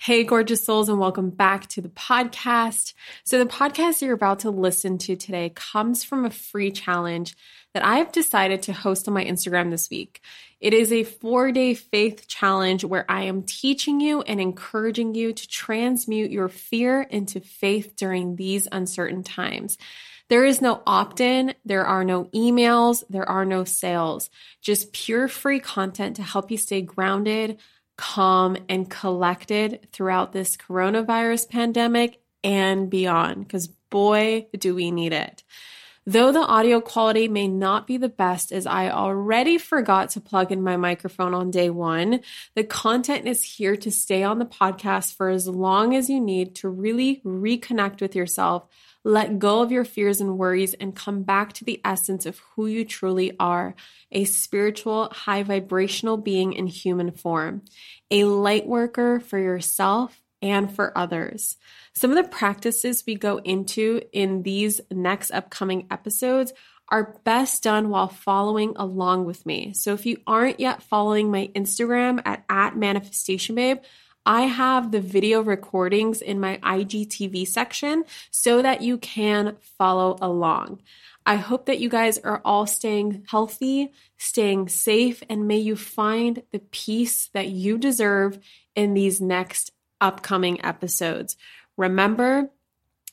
Hey, gorgeous souls, and welcome back to the podcast. So, the podcast you're about to listen to today comes from a free challenge that I have decided to host on my Instagram this week. It is a four day faith challenge where I am teaching you and encouraging you to transmute your fear into faith during these uncertain times. There is no opt in, there are no emails, there are no sales, just pure free content to help you stay grounded calm, and collected throughout this coronavirus pandemic and beyond, because boy, do we need it. Though the audio quality may not be the best, as I already forgot to plug in my microphone on day one, the content is here to stay on the podcast for as long as you need to really reconnect with yourself let go of your fears and worries and come back to the essence of who you truly are a spiritual, high vibrational being in human form, a light worker for yourself and for others. Some of the practices we go into in these next upcoming episodes are best done while following along with me. So if you aren't yet following my Instagram at, at manifestation babe, I have the video recordings in my IGTV section so that you can follow along. I hope that you guys are all staying healthy, staying safe, and may you find the peace that you deserve in these next upcoming episodes. Remember,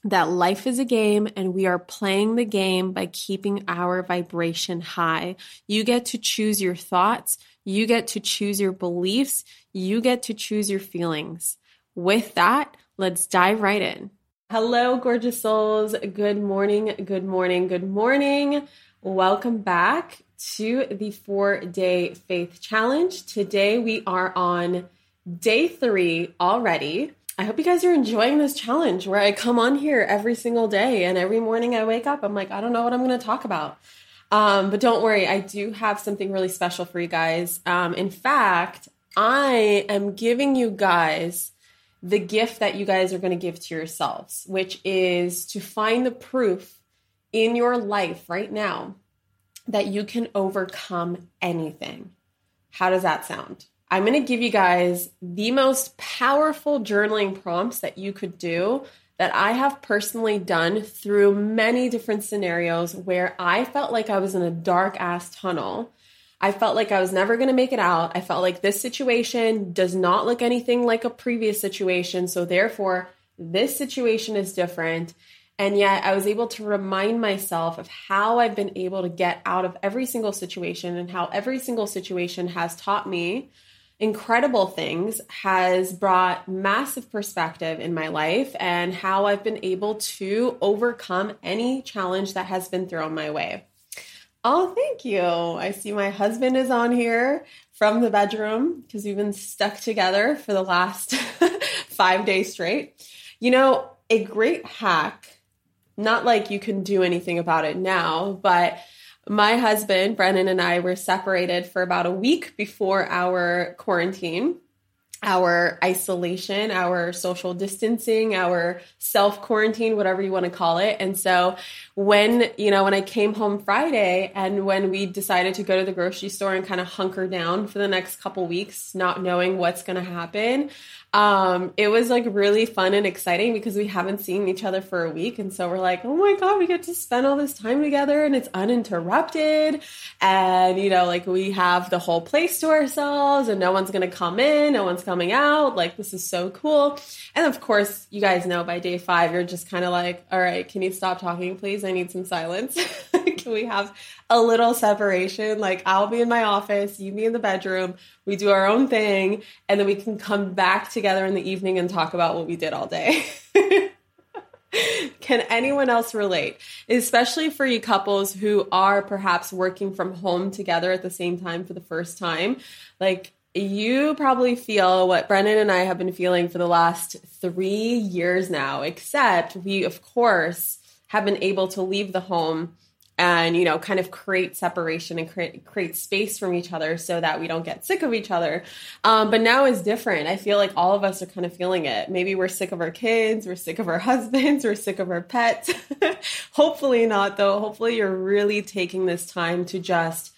that life is a game and we are playing the game by keeping our vibration high. You get to choose your thoughts, you get to choose your beliefs, you get to choose your feelings. With that, let's dive right in. Hello, gorgeous souls. Good morning, good morning, good morning. Welcome back to the four day faith challenge. Today we are on day three already. I hope you guys are enjoying this challenge where I come on here every single day and every morning I wake up, I'm like, I don't know what I'm going to talk about. Um, but don't worry, I do have something really special for you guys. Um, in fact, I am giving you guys the gift that you guys are going to give to yourselves, which is to find the proof in your life right now that you can overcome anything. How does that sound? I'm going to give you guys the most powerful journaling prompts that you could do that I have personally done through many different scenarios where I felt like I was in a dark ass tunnel. I felt like I was never going to make it out. I felt like this situation does not look anything like a previous situation. So, therefore, this situation is different. And yet I was able to remind myself of how I've been able to get out of every single situation and how every single situation has taught me incredible things, has brought massive perspective in my life, and how I've been able to overcome any challenge that has been thrown my way. Oh, thank you. I see my husband is on here from the bedroom because we've been stuck together for the last five days straight. You know, a great hack, not like you can do anything about it now, but my husband, Brennan, and I were separated for about a week before our quarantine our isolation, our social distancing, our self quarantine, whatever you want to call it. And so when, you know, when I came home Friday and when we decided to go to the grocery store and kind of hunker down for the next couple weeks, not knowing what's going to happen, um, it was like really fun and exciting because we haven't seen each other for a week. And so we're like, oh my God, we get to spend all this time together and it's uninterrupted. And, you know, like we have the whole place to ourselves and no one's going to come in, no one's coming out. Like, this is so cool. And of course, you guys know by day five, you're just kind of like, all right, can you stop talking, please? I need some silence. we have a little separation? Like, I'll be in my office, you be in the bedroom we do our own thing, and then we can come back together in the evening and talk about what we did all day. Can anyone else relate? Especially for you couples who are perhaps working from home together at the same time for the first time. Like, you probably feel what Brennan and I have been feeling for the last three years now, except we, of course, have been able to leave the home and you know kind of create separation and create create space from each other so that we don't get sick of each other. Um, but now is different. I feel like all of us are kind of feeling it. Maybe we're sick of our kids we're sick of our husbands we're sick of our pets. Hopefully not though. Hopefully you're really taking this time to just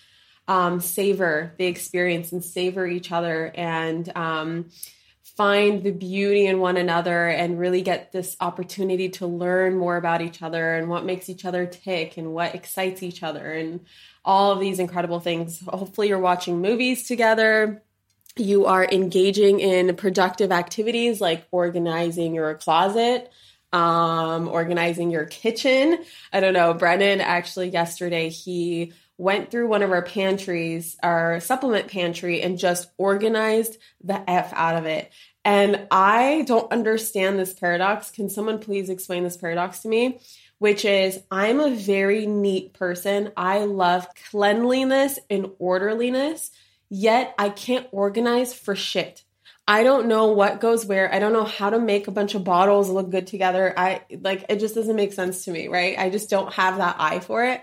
um, savor the experience and savor each other and um, find the beauty in one another and really get this opportunity to learn more about each other and what makes each other tick and what excites each other and all of these incredible things. Hopefully, you're watching movies together. You are engaging in productive activities like organizing your closet, um, organizing your kitchen. I don't know. Brennan actually yesterday, he went through one of our pantries, our supplement pantry, and just organized the F out of it. And I don't understand this paradox. Can someone please explain this paradox to me? Which is, I'm a very neat person. I love cleanliness and orderliness, yet I can't organize for shit. I don't know what goes where. I don't know how to make a bunch of bottles look good together. I like it just doesn't make sense to me, right? I just don't have that eye for it.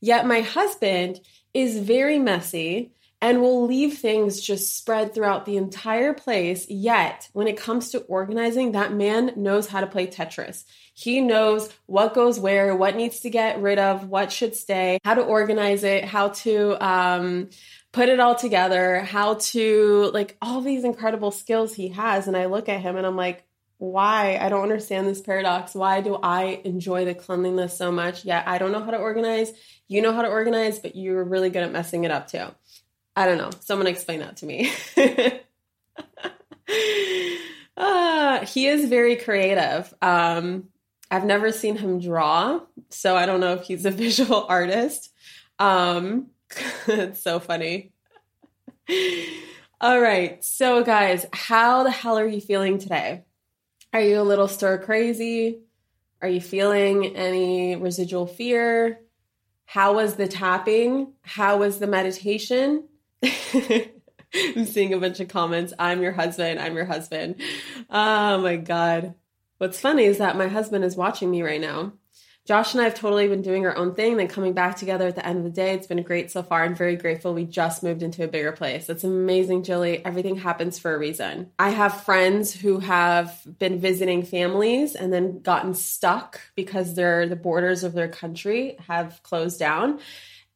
Yet my husband is very messy and will leave things just spread throughout the entire place. Yet, when it comes to organizing, that man knows how to play Tetris. He knows what goes where, what needs to get rid of, what should stay, how to organize it, how to um, put it all together, how to like all these incredible skills he has. And I look at him and I'm like, why? I don't understand this paradox. Why do I enjoy the cleanliness so much? Yeah, I don't know how to organize. You know how to organize, but you're really good at messing it up too. I don't know. Someone explain that to me. uh, he is very creative. Um, I've never seen him draw, so I don't know if he's a visual artist. Um, it's so funny. All right. So, guys, how the hell are you feeling today? Are you a little stir crazy? Are you feeling any residual fear? How was the tapping? How was the meditation? I'm seeing a bunch of comments. I'm your husband. I'm your husband. Oh my God. What's funny is that my husband is watching me right now. Josh and I have totally been doing our own thing, then coming back together at the end of the day. It's been great so far. I'm very grateful. We just moved into a bigger place. It's amazing, Jilly. Everything happens for a reason. I have friends who have been visiting families and then gotten stuck because their the borders of their country have closed down.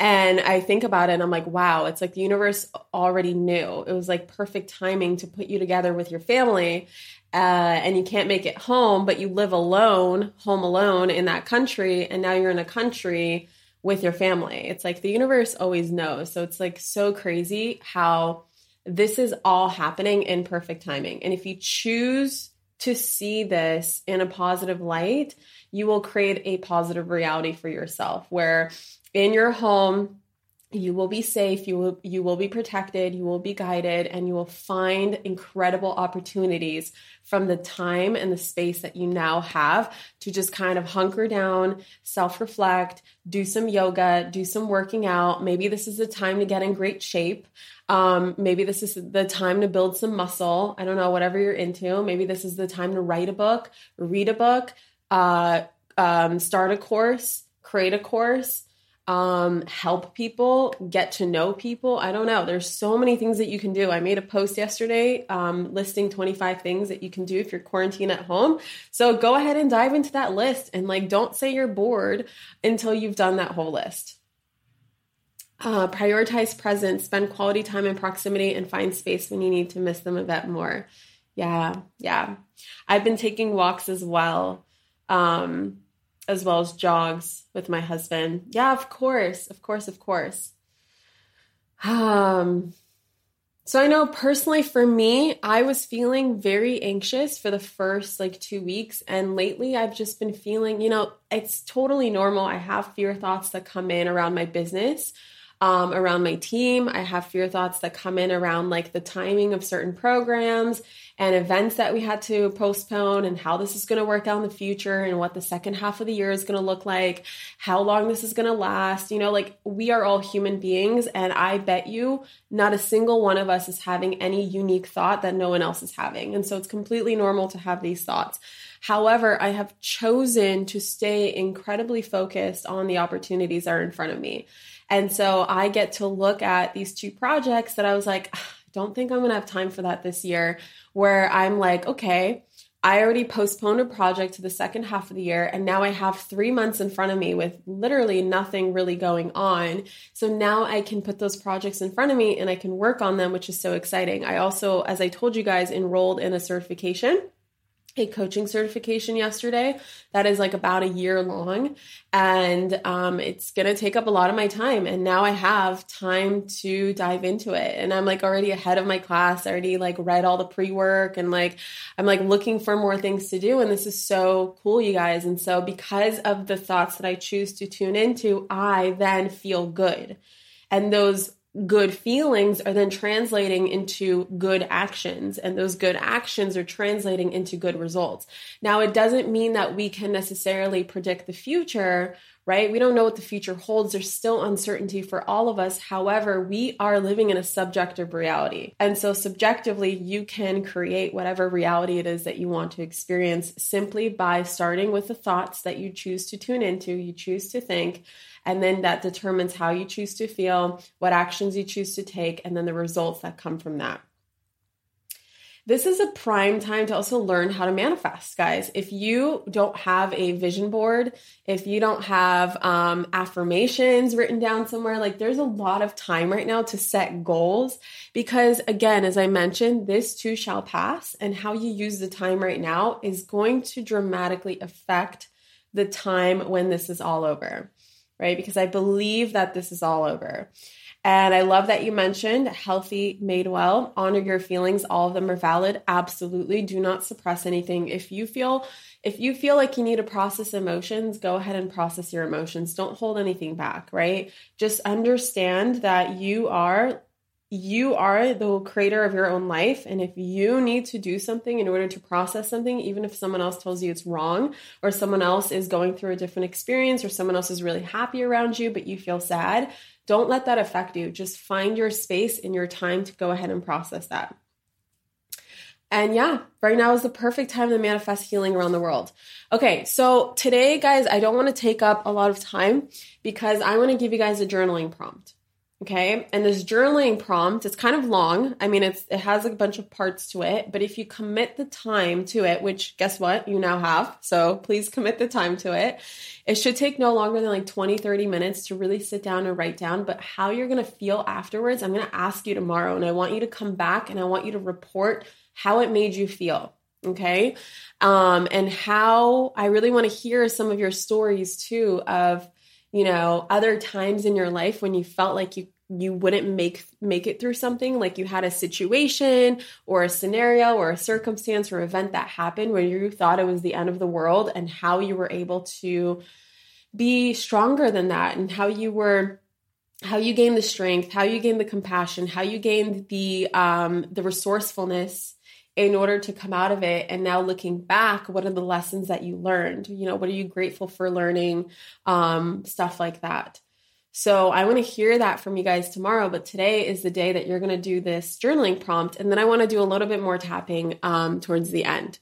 And I think about it and I'm like, wow, it's like the universe already knew. It was like perfect timing to put you together with your family uh, and you can't make it home, but you live alone, home alone in that country, and now you're in a country with your family. It's like the universe always knows. So it's like so crazy how this is all happening in perfect timing. And if you choose to see this in a positive light, you will create a positive reality for yourself where in your home, you will be safe you will you will be protected you will be guided and you will find incredible opportunities from the time and the space that you now have to just kind of hunker down self-reflect do some yoga do some working out. Maybe this is the time to get in great shape. Um, maybe this is the time to build some muscle. I don't know whatever you're into. Maybe this is the time to write a book read a book uh, um, start a course create a course um, help people, get to know people. I don't know. There's so many things that you can do. I made a post yesterday um, listing 25 things that you can do if you're quarantined at home. So go ahead and dive into that list and like don't say you're bored until you've done that whole list. Uh, prioritize presence, spend quality time in proximity, and find space when you need to miss them a bit more. Yeah, yeah. I've been taking walks as well. Um, as well as jogs with my husband. Yeah, of course, of course, of course. Um, so I know personally for me, I was feeling very anxious for the first like two weeks. And lately I've just been feeling, you know, it's totally normal. I have fear thoughts that come in around my business um, around my team. I have fear thoughts that come in around like the timing of certain programs and events that we had to postpone and how this is going to work out in the future and what the second half of the year is going to look like, how long this is going to last. You know, like we are all human beings, and I bet you not a single one of us is having any unique thought that no one else is having. And so it's completely normal to have these thoughts. However, I have chosen to stay incredibly focused on the opportunities that are in front of me. And so I get to look at these two projects that I was like, I don't think I'm going to have time for that this year, where I'm like, okay, I already postponed a project to the second half of the year, and now I have three months in front of me with literally nothing really going on. So now I can put those projects in front of me and I can work on them, which is so exciting. I also, as I told you guys, enrolled in a certification a coaching certification yesterday that is like about a year long. And um, it's gonna take up a lot of my time. And now i have time to dive into it. And i'm like already ahead of my class. I already like read all the pre-work and like i'm like looking for more things to do. And this is so cool you guys. And so because of the thoughts that i choose to tune into i then feel good. And those good feelings are then translating into good actions and those good actions are translating into good results. Now it doesn't mean that we can necessarily predict the future, right? We don't know what the future holds. There's still uncertainty for all of us. However, we are living in a subjective reality. And so subjectively, you can create whatever reality it is that you want to experience simply by starting with the thoughts that you choose to tune into, you choose to think, and then that determines how you choose to feel, what actions you choose to take, and then the results that come from that. This is a prime time to also learn how to manifest, guys. If you don't have a vision board, if you don't have um, affirmations written down somewhere, like there's a lot of time right now to set goals because, again, as I mentioned, this too shall pass, and how you use the time right now is going to dramatically affect the time when this is all over right? Because I believe that this is all over. And I love that you mentioned healthy, made well, honor your feelings. All of them are valid. Absolutely. Do not suppress anything. If you feel if you feel like you need to process emotions, go ahead and process your emotions. Don't hold anything back, right? Just understand that you are you are the creator of your own life. And if you need to do something in order to process something, even if someone else tells you it's wrong, or someone else is going through a different experience, or someone else is really happy around you, but you feel sad, don't let that affect you. Just find your space and your time to go ahead and process that. And yeah, right now is the perfect time to manifest healing around the world. Okay, so today, guys, I don't want to take up a lot of time because I want to give you guys a journaling prompt. Okay. And this journaling prompt, it's kind of long. I mean, it's it has a bunch of parts to it, but if you commit the time to it, which guess what? You now have. So please commit the time to it. It should take no longer than like 20, 30 minutes to really sit down and write down. But how you're gonna feel afterwards, I'm gonna ask you tomorrow. And I want you to come back and I want you to report how it made you feel okay um and how i really want to hear some of your stories too of you know, other times in your life when you felt like you you wouldn't make make it through something like you had a situation or a scenario or a circumstance or event that happened where you thought it was the end of the world and how you were able to be stronger than that and how you were how you gained the strength how you gained the compassion how you gained the um the resourcefulness in order to come out of it and now looking back what are the lessons that you learned you know what are you grateful for learning um stuff like that so I want to hear that from you guys tomorrow, but today is the day that you're going to do this journaling prompt. And then I want to do a little bit more tapping um, towards the end.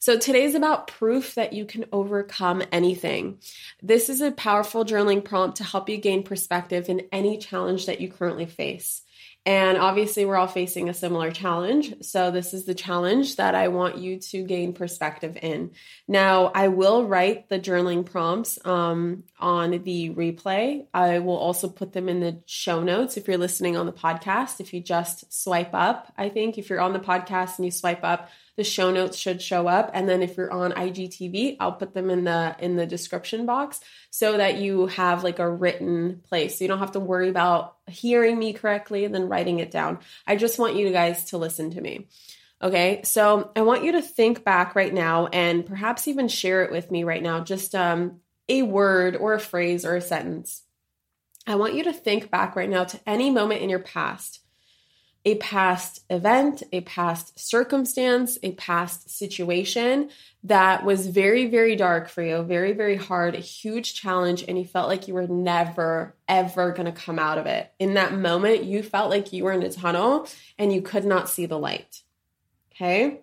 So today's about proof that you can overcome anything. This is a powerful journaling prompt to help you gain perspective in any challenge that you currently face. And obviously, we're all facing a similar challenge. So, this is the challenge that I want you to gain perspective in. Now, I will write the journaling prompts um, on the replay. I will also put them in the show notes if you're listening on the podcast. If you just swipe up, I think if you're on the podcast and you swipe up, the show notes should show up. And then if you're on IGTV I'll put them in the in the description box so that you have like a written place. So you don't have to worry about hearing me correctly and then writing it down. I just want you guys to listen to me. Okay? So I want you to think back right now and perhaps even share it with me right now. Just um a word or a phrase or a sentence. I want you to think back right now to any moment in your past a past event, a past circumstance, a past situation that was very, very dark for you, very, very hard, a huge challenge, and you felt like you were never, ever going to come out of it. In that moment, you felt like you were in a tunnel and you could not see the light. Okay?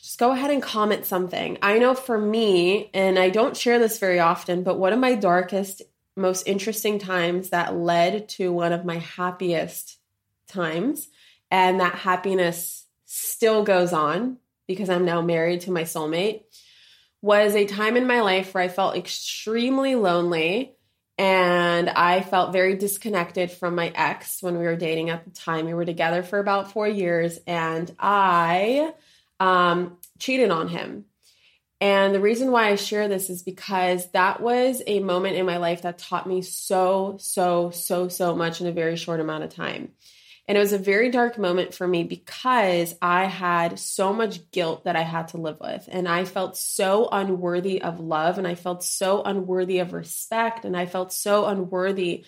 Just go ahead and comment something. I know for me, and I don't share this very often, but one of my darkest most interesting times that led to one of my happiest times. And that happiness still goes on because I'm now married to my soulmate. Was a time in my life where I felt extremely lonely and I felt very disconnected from my ex when we were dating at the time. We were together for about four years and I um, cheated on him. And the reason why I share this is because that was a moment in my life that taught me so, so, so, so much in a very short amount of time. And it was a very dark moment for me because I had so much guilt that I had to live with. And I felt so unworthy of love and I felt so unworthy of respect and I felt so unworthy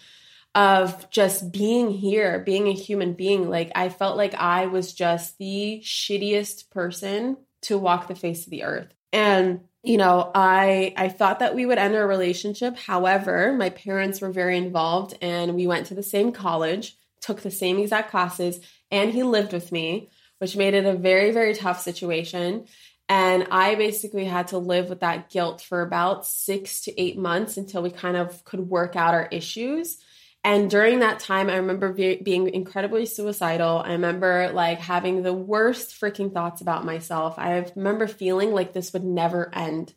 of just being here, being a human being. Like I felt like I was just the shittiest person to walk the face of the earth. And you know, I I thought that we would end our relationship. However, my parents were very involved and we went to the same college, took the same exact classes, and he lived with me, which made it a very very tough situation. And I basically had to live with that guilt for about 6 to 8 months until we kind of could work out our issues. And during that time, I remember be- being incredibly suicidal. I remember like having the worst freaking thoughts about myself. I remember feeling like this would never end.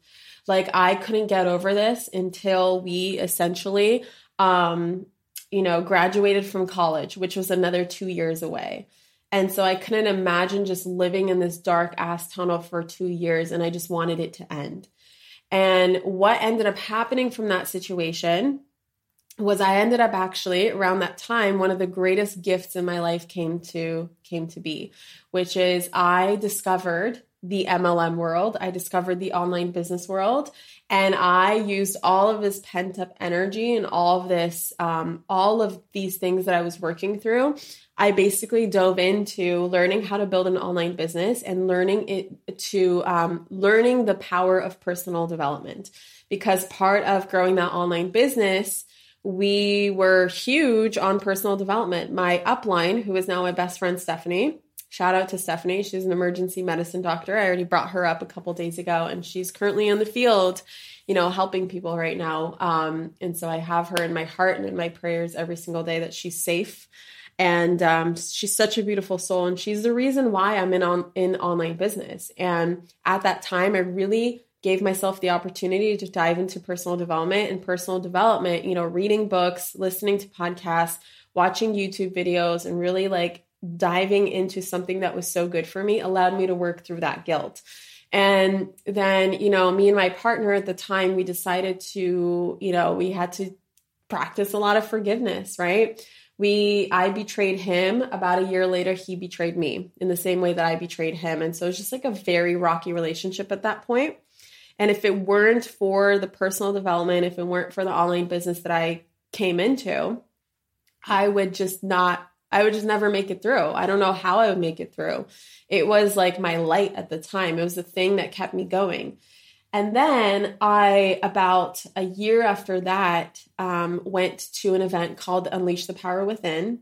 Like I couldn't get over this until we essentially, um, you know, graduated from college, which was another two years away. And so I couldn't imagine just living in this dark ass tunnel for two years. And I just wanted it to end. And what ended up happening from that situation was I ended up actually around that time one of the greatest gifts in my life came to came to be which is I discovered the MLM world. I discovered the online business world and I used all of this pent up energy and all of this um, all of these things that I was working through. I basically dove into learning how to build an online business and learning it to um, learning the power of personal development. Because part of growing that online business we were huge on personal development. My upline, who is now my best friend Stephanie, shout out to Stephanie. She's an emergency medicine doctor. I already brought her up a couple days ago, and she's currently in the field, you know, helping people right now. Um, and so I have her in my heart and in my prayers every single day that she's safe. And um, she's such a beautiful soul, and she's the reason why I'm in on in online business. And at that time, I really gave myself the opportunity to dive into personal development and personal development, you know, reading books, listening to podcasts, watching YouTube videos, and really like diving into something that was so good for me allowed me to work through that guilt. And then, you know, me and my partner at the time, we decided to, you know, we had to practice a lot of forgiveness, right? We I betrayed him about a year later he betrayed me in the same way that I betrayed him and so it's just like a very rocky relationship at that point. And if it weren't for the personal development, if it weren't for the online business that I came into, I would just not I would just never make it through. I don't know how I would make it through. It was like my light at the time. It was the thing that kept me going. And then I, about a year after that, um, went to an event called Unleash the Power Within.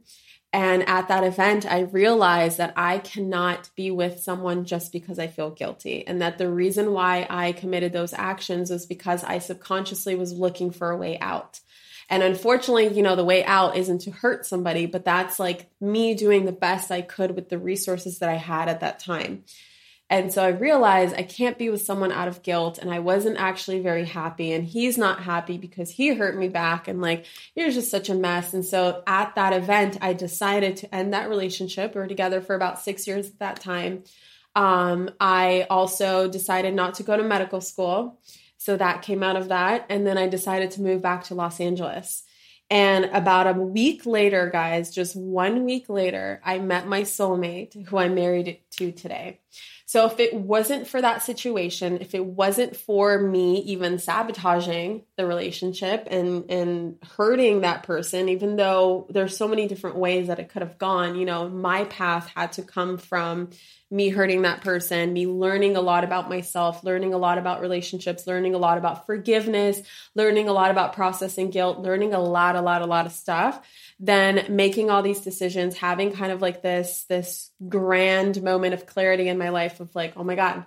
And at that event, I realized that I cannot be with someone just because I feel guilty. And that the reason why I committed those actions was because I subconsciously was looking for a way out. And unfortunately, you know, the way out isn't to hurt somebody, but that's like me doing the best I could with the resources that I had at that time. And so I realized I can't be with someone out of guilt. And I wasn't actually very happy. And he's not happy because he hurt me back. And like, you're just such a mess. And so at that event, I decided to end that relationship. We were together for about six years at that time. Um, I also decided not to go to medical school. So that came out of that. And then I decided to move back to Los Angeles. And about a week later, guys, just one week later, I met my soulmate who I'm married to today. So if it wasn't for that situation, if it wasn't for me even sabotaging the relationship and and hurting that person, even though there's so many different ways that it could have gone, you know, my path had to come from me hurting that person, me learning a lot about myself, learning a lot about relationships, learning a lot about forgiveness, learning a lot about processing guilt, learning a lot, a lot, a lot of stuff then making all these decisions, having kind of like this this grand moment of clarity in my life of like, oh my god,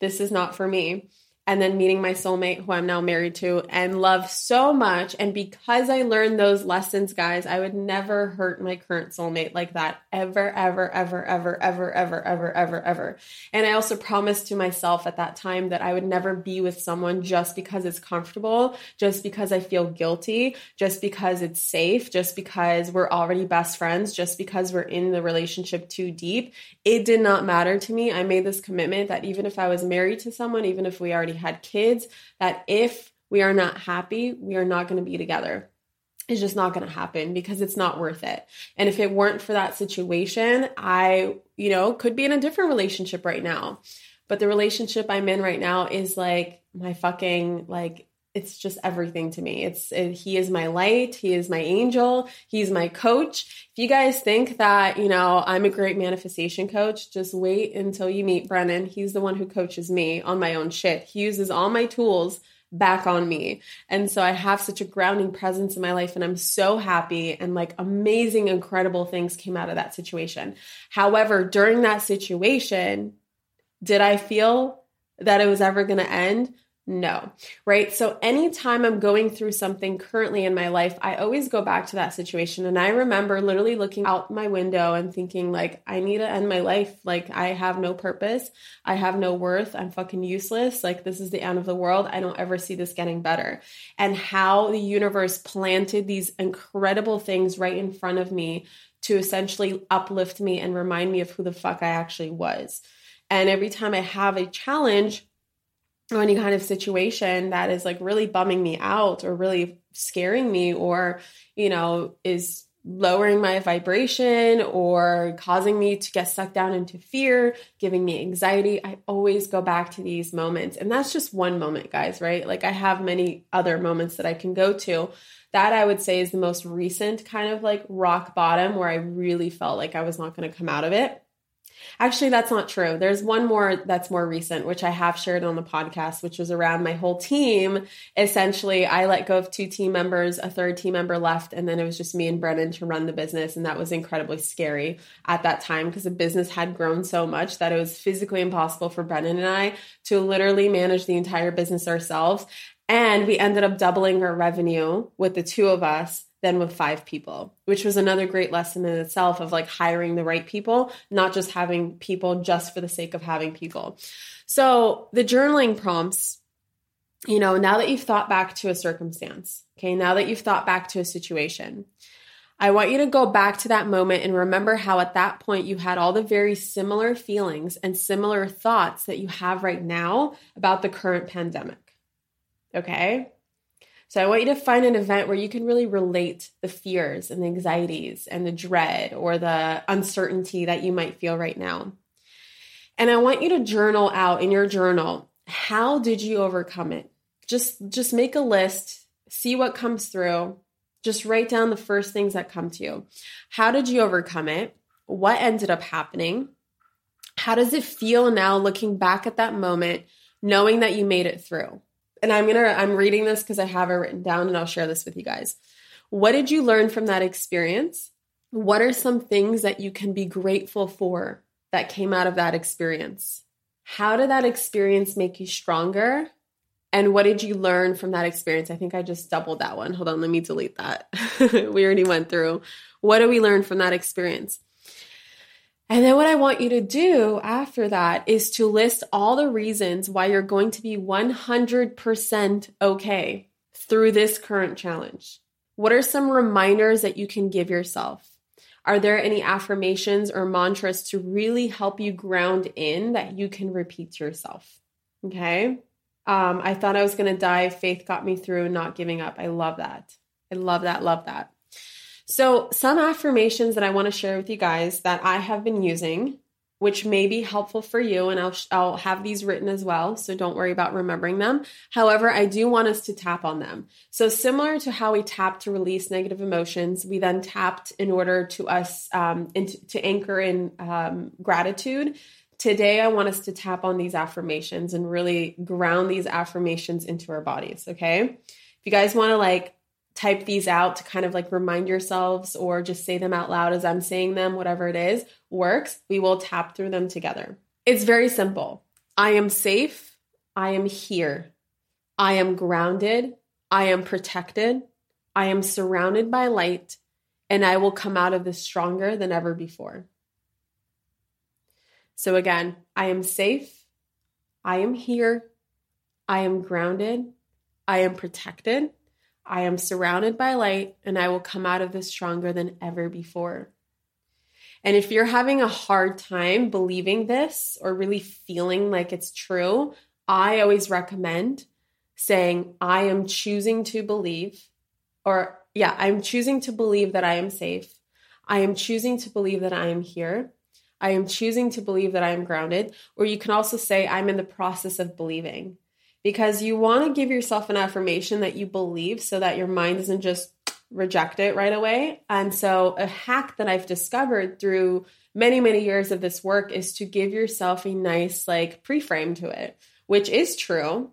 this is not for me and then meeting my soulmate who I'm now married to and love so much. And because I learned those lessons, guys, I would never hurt my current soulmate like that ever, ever, ever, ever, ever, ever, ever, ever, ever. And I also promised to myself at that time that I would never be with someone just because it's comfortable, just because I feel guilty, just because it's safe, just because we're already best friends, just because we're in the relationship too deep. It did not matter to me. I made this commitment that even if I was married to someone, even if we already had kids that if we are not happy, we are not going to be together. It's just not going to happen because it's not worth it. And if it weren't for that situation, I, you know, could be in a different relationship right now. But the relationship I'm in right now is like my fucking like it's just everything to me. It's it, he is my light, he is my angel, he's my coach. If you guys think that, you know, I'm a great manifestation coach, just wait until you meet Brennan. He's the one who coaches me on my own shit. He uses all my tools back on me. And so I have such a grounding presence in my life and I'm so happy and like amazing incredible things came out of that situation. However, during that situation, did I feel that it was ever going to end? No, right? So anytime I'm going through something currently in my life, I always go back to that situation. And I remember literally looking out my window and thinking, like, I need to end my life. Like, I have no purpose. I have no worth. I'm fucking useless. Like, this is the end of the world. I don't ever see this getting better. And how the universe planted these incredible things right in front of me to essentially uplift me and remind me of who the fuck I actually was. And every time I have a challenge, or any kind of situation that is like really bumming me out or really scaring me or you know is lowering my vibration or causing me to get sucked down into fear, giving me anxiety, I always go back to these moments. And that's just one moment, guys, right? Like I have many other moments that I can go to. That I would say is the most recent kind of like rock bottom where I really felt like I was not going to come out of it. Actually, that's not true. There's one more that's more recent, which I have shared on the podcast, which was around my whole team. Essentially, I let go of two team members, a third team member left, and then it was just me and Brennan to run the business. And that was incredibly scary at that time because the business had grown so much that it was physically impossible for Brennan and I to literally manage the entire business ourselves. And we ended up doubling our revenue with the two of us than with five people, which was another great lesson in itself of like hiring the right people, not just having people just for the sake of having people. So the journaling prompts, you know, now that you've thought back to a circumstance, okay, now that you've thought back to a situation, I want you to go back to that moment and remember how at that point you had all the very similar feelings and similar thoughts that you have right now about the current pandemic. Okay? So I want you to find an event where you can really relate the fears and the anxieties and the dread or the uncertainty that you might feel right now. And I want you to journal out in your journal, how did you overcome it? Just just make a list, see what comes through. Just write down the first things that come to you. How did you overcome it? What ended up happening? How does it feel now looking back at that moment, knowing that you made it through? And I'm to I'm reading this cuz I have it written down and I'll share this with you guys. What did you learn from that experience? What are some things that you can be grateful for that came out of that experience? How did that experience make you stronger? And what did you learn from that experience? I think I just doubled that one. Hold on, let me delete that. we already went through. What did we learn from that experience? And then what I want you to do after that is to list all the reasons why you're going to be 100% okay through this current challenge. What are some reminders that you can give yourself? Are there any affirmations or mantras to really help you ground in that you can repeat to yourself? Okay. Um, I thought I was going to die. Faith got me through, not giving up. I love that. I love that. Love that. So, some affirmations that I want to share with you guys that I have been using, which may be helpful for you, and I'll I'll have these written as well. So don't worry about remembering them. However, I do want us to tap on them. So similar to how we tap to release negative emotions, we then tapped in order to us um, into, to anchor in um, gratitude. Today, I want us to tap on these affirmations and really ground these affirmations into our bodies. Okay. If you guys want to like type these out to kind of like remind yourselves or just say them out loud as I'm saying them, whatever it is, works, we will tap through them together. It's very simple. I am safe. I am here. I am grounded. I am protected. I am surrounded by light, and I will come out of this stronger than ever before. So, again, I am safe. I am here. I am grounded. I am protected. I am surrounded by light and I will come out of this stronger than ever before. And if you're having a hard time believing this or really feeling like it's true, I always recommend saying, I am choosing to believe, or yeah, I'm choosing to believe that I am safe. I am choosing to believe that I am here. I am choosing to believe that I am grounded. Or you can also say, I'm in the process of believing because you want to give yourself an affirmation that you believe so that your mind doesn't just reject it right away. And so, a hack that I've discovered through many, many years of this work is to give yourself a nice, like, pre-frame to it, which is true.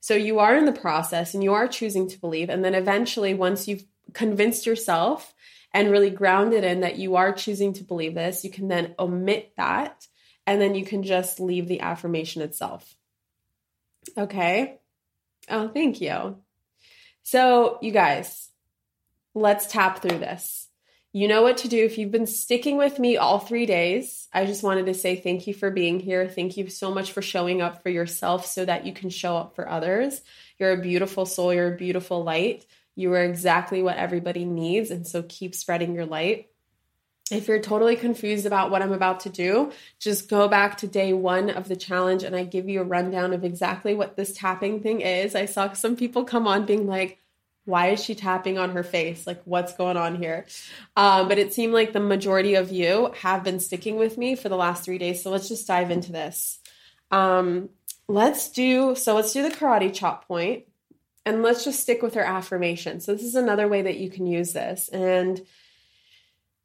So, you are in the process and you are choosing to believe. And then eventually, once you've convinced yourself and really grounded in that you are choosing to believe this, you can then omit that and then you can just leave the affirmation itself. Okay. Oh, thank you. So, you guys, let's tap through this. You know what to do. If you've been sticking with me all three days, I just wanted to say thank you for being here. Thank you so much for showing up for yourself so that you can show up for others. You're a beautiful soul, you're a beautiful light. You are exactly what everybody needs. And so keep spreading your light. If you're totally confused about what I'm about to do, just go back to day one of the challenge and I give you a rundown of exactly what this tapping thing is. I saw some people come on being like, why is she tapping on her face? Like, what's going on here? Um, but it seemed like the majority of you have been sticking with me for the last three days. So let's just dive into this. Um, let's do so, let's do the karate chop point and let's just stick with our affirmation. So, this is another way that you can use this. And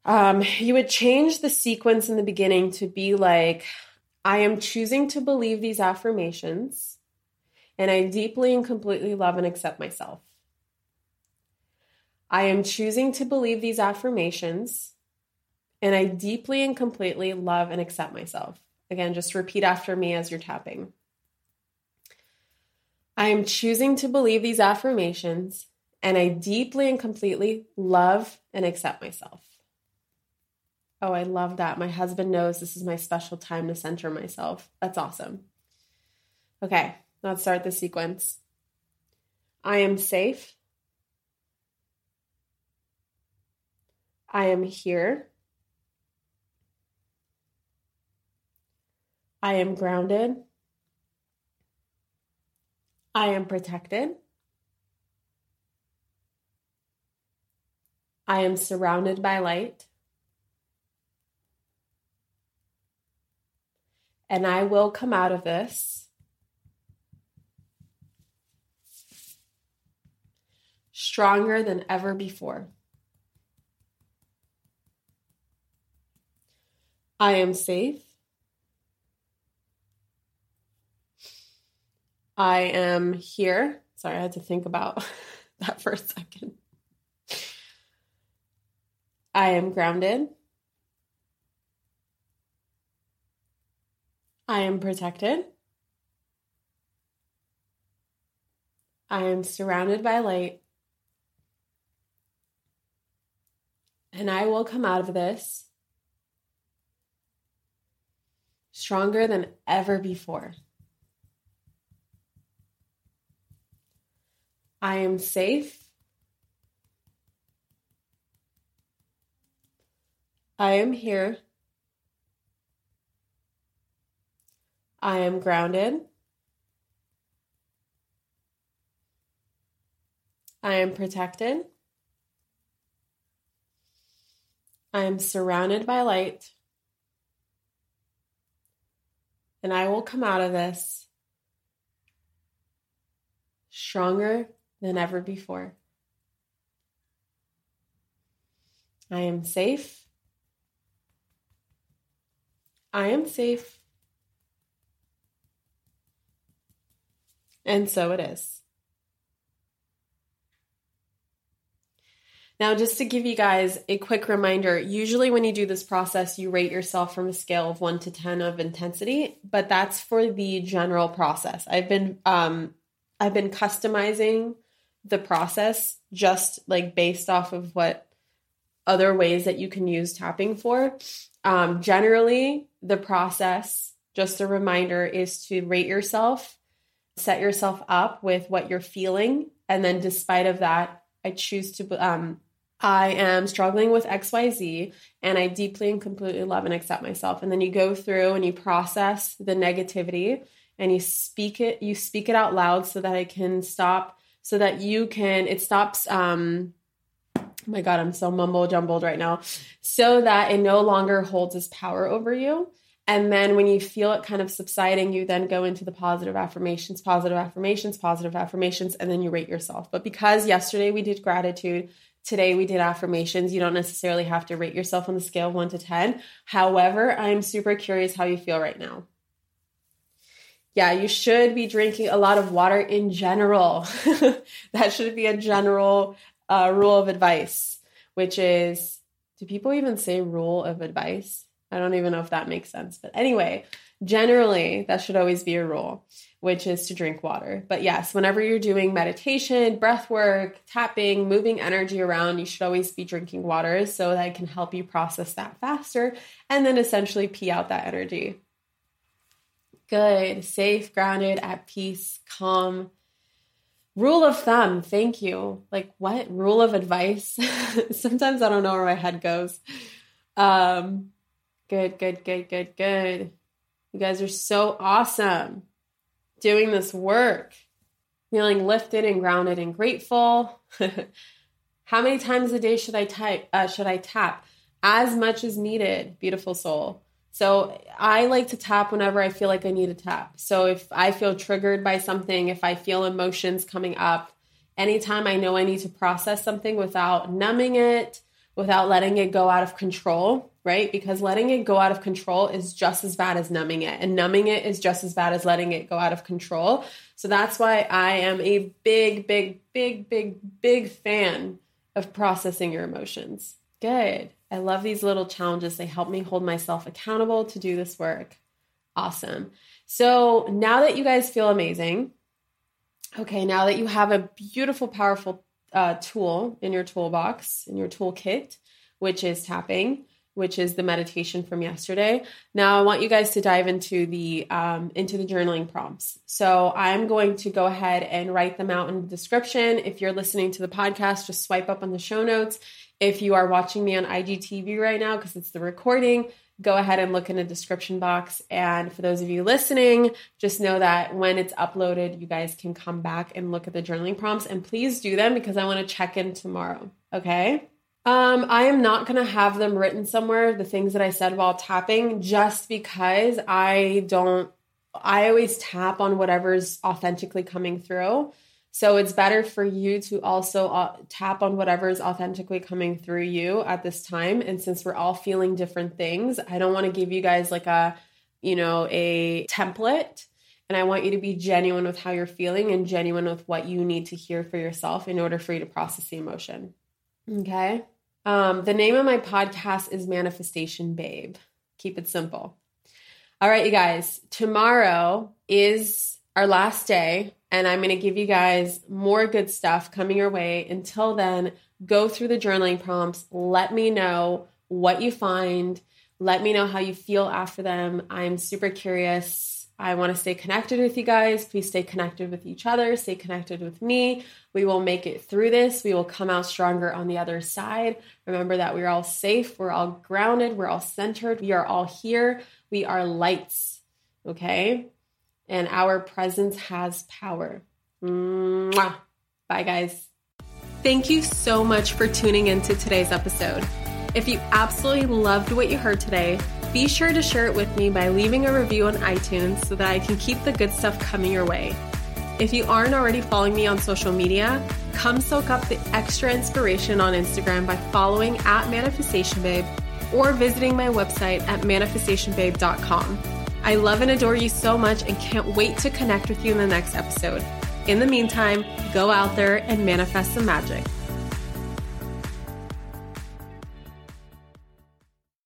um, you would change the sequence in the beginning to be like, I am choosing to believe these affirmations, and I deeply and completely love and accept myself. I am choosing to believe these affirmations, and I deeply and completely love and accept myself. Again, just repeat after me as you're tapping. I am choosing to believe these affirmations, and I deeply and completely love and accept myself. Oh, I love that. My husband knows this is my special time to center myself. That's awesome. Okay, let's start the sequence. I am safe. I am here. I am grounded. I am protected. I am surrounded by light. And I will come out of this stronger than ever before. I am safe. I am here. Sorry, I had to think about that for a second. I am grounded. I am protected. I am surrounded by light. And I will come out of this stronger than ever before. I am safe. I am here. I am grounded. I am protected. I am surrounded by light. And I will come out of this stronger than ever before. I am safe. I am safe. And so it is. Now, just to give you guys a quick reminder, usually when you do this process, you rate yourself from a scale of one to 10 of intensity, but that's for the general process. I've been, um, I've been customizing the process just like based off of what other ways that you can use tapping for. Um, generally, the process, just a reminder, is to rate yourself, set yourself up with what you're feeling, and then despite of that, I choose to um, I am struggling with XYZ and I deeply and completely love and accept myself. And then you go through and you process the negativity and you speak it, you speak it out loud so that it can stop, so that you can, it stops, um, oh my God, I'm so mumble jumbled right now, so that it no longer holds its power over you. And then when you feel it kind of subsiding, you then go into the positive affirmations, positive affirmations, positive affirmations, and then you rate yourself. But because yesterday we did gratitude, Today we did affirmations. You don't necessarily have to rate yourself on the scale of 1 to 10. However, I'm super curious how you feel right now. Yeah, you should be drinking a lot of water in general. that should be a general uh, rule of advice, which is do people even say rule of advice? I don't even know if that makes sense. But anyway, generally, that should always be a rule which is to drink water. But yes, whenever you're doing meditation, breath work, tapping, moving energy around, you should always be drinking water so that it can help you process that faster and then essentially pee out that energy. Good, safe, grounded, at peace, calm. Rule of thumb, thank you. Like what? Rule of advice? Sometimes I don't know where my head goes. Um, good, good, good, good, good. You guys are so awesome doing this work, feeling lifted and grounded and grateful. How many times a day should I type? Uh, should I tap? As much as needed, beautiful soul. So I like to tap whenever I feel like I need a tap. So if I feel triggered by something, if I feel emotions coming up, anytime I know I need to process something without numbing it, without letting it go out of control, right? Because letting it go out of control is just as bad as numbing it, and numbing it is just as bad as letting it go out of control. So that's why I am a big, big, big, big, big fan of processing your emotions. Good. I love these little challenges. They help me hold myself accountable to do this work. Awesome. So now that you guys feel amazing, okay, now that you have a beautiful, powerful uh, tool in your toolbox, in your toolkit, which is tapping, which is the meditation from yesterday. Now I want you guys to dive into the um, into the journaling prompts. So I'm going to go ahead and write them out in the description. If you're listening to the podcast, just swipe up on the show notes. If you are watching me on IGTV right now, because it's the recording, go ahead and look in the description box. And for those of you listening, just know that when it's uploaded, you guys can come back and look at the journaling prompts. And please do them because I want to check in tomorrow. Okay. Um, I am not going to have them written somewhere, the things that I said while tapping, just because I don't, I always tap on whatever's authentically coming through. So it's better for you to also uh, tap on whatever is authentically coming through you at this time. And since we're all feeling different things, I don't want to give you guys like a, you know, a template. And I want you to be genuine with how you're feeling and genuine with what you need to hear for yourself in order for you to process the emotion. Okay. Um, the name of my podcast is Manifestation Babe. Keep it simple. All right, you guys, tomorrow is our last day, and I'm going to give you guys more good stuff coming your way. Until then, go through the journaling prompts. Let me know what you find. Let me know how you feel after them. I'm super curious I want to stay connected with you guys. Please stay connected with each other, stay connected with me. We will make it through this. We will come out stronger on the other side. Remember that we're all safe, we're all grounded, we're all centered, we are all here. We are lights, okay? And our presence has power. Mwah. Bye, guys. Thank you so much for tuning into today's episode. If you absolutely loved what you heard today, be sure to share it with me by leaving a review on iTunes so that I can keep the good stuff coming your way. If you aren't already following me on social media, come soak up the extra inspiration on Instagram by following at Manifestation Babe or visiting my website at manifestationbabe.com. I love and adore you so much and can't wait to connect with you in the next episode. In the meantime, go out there and manifest some magic.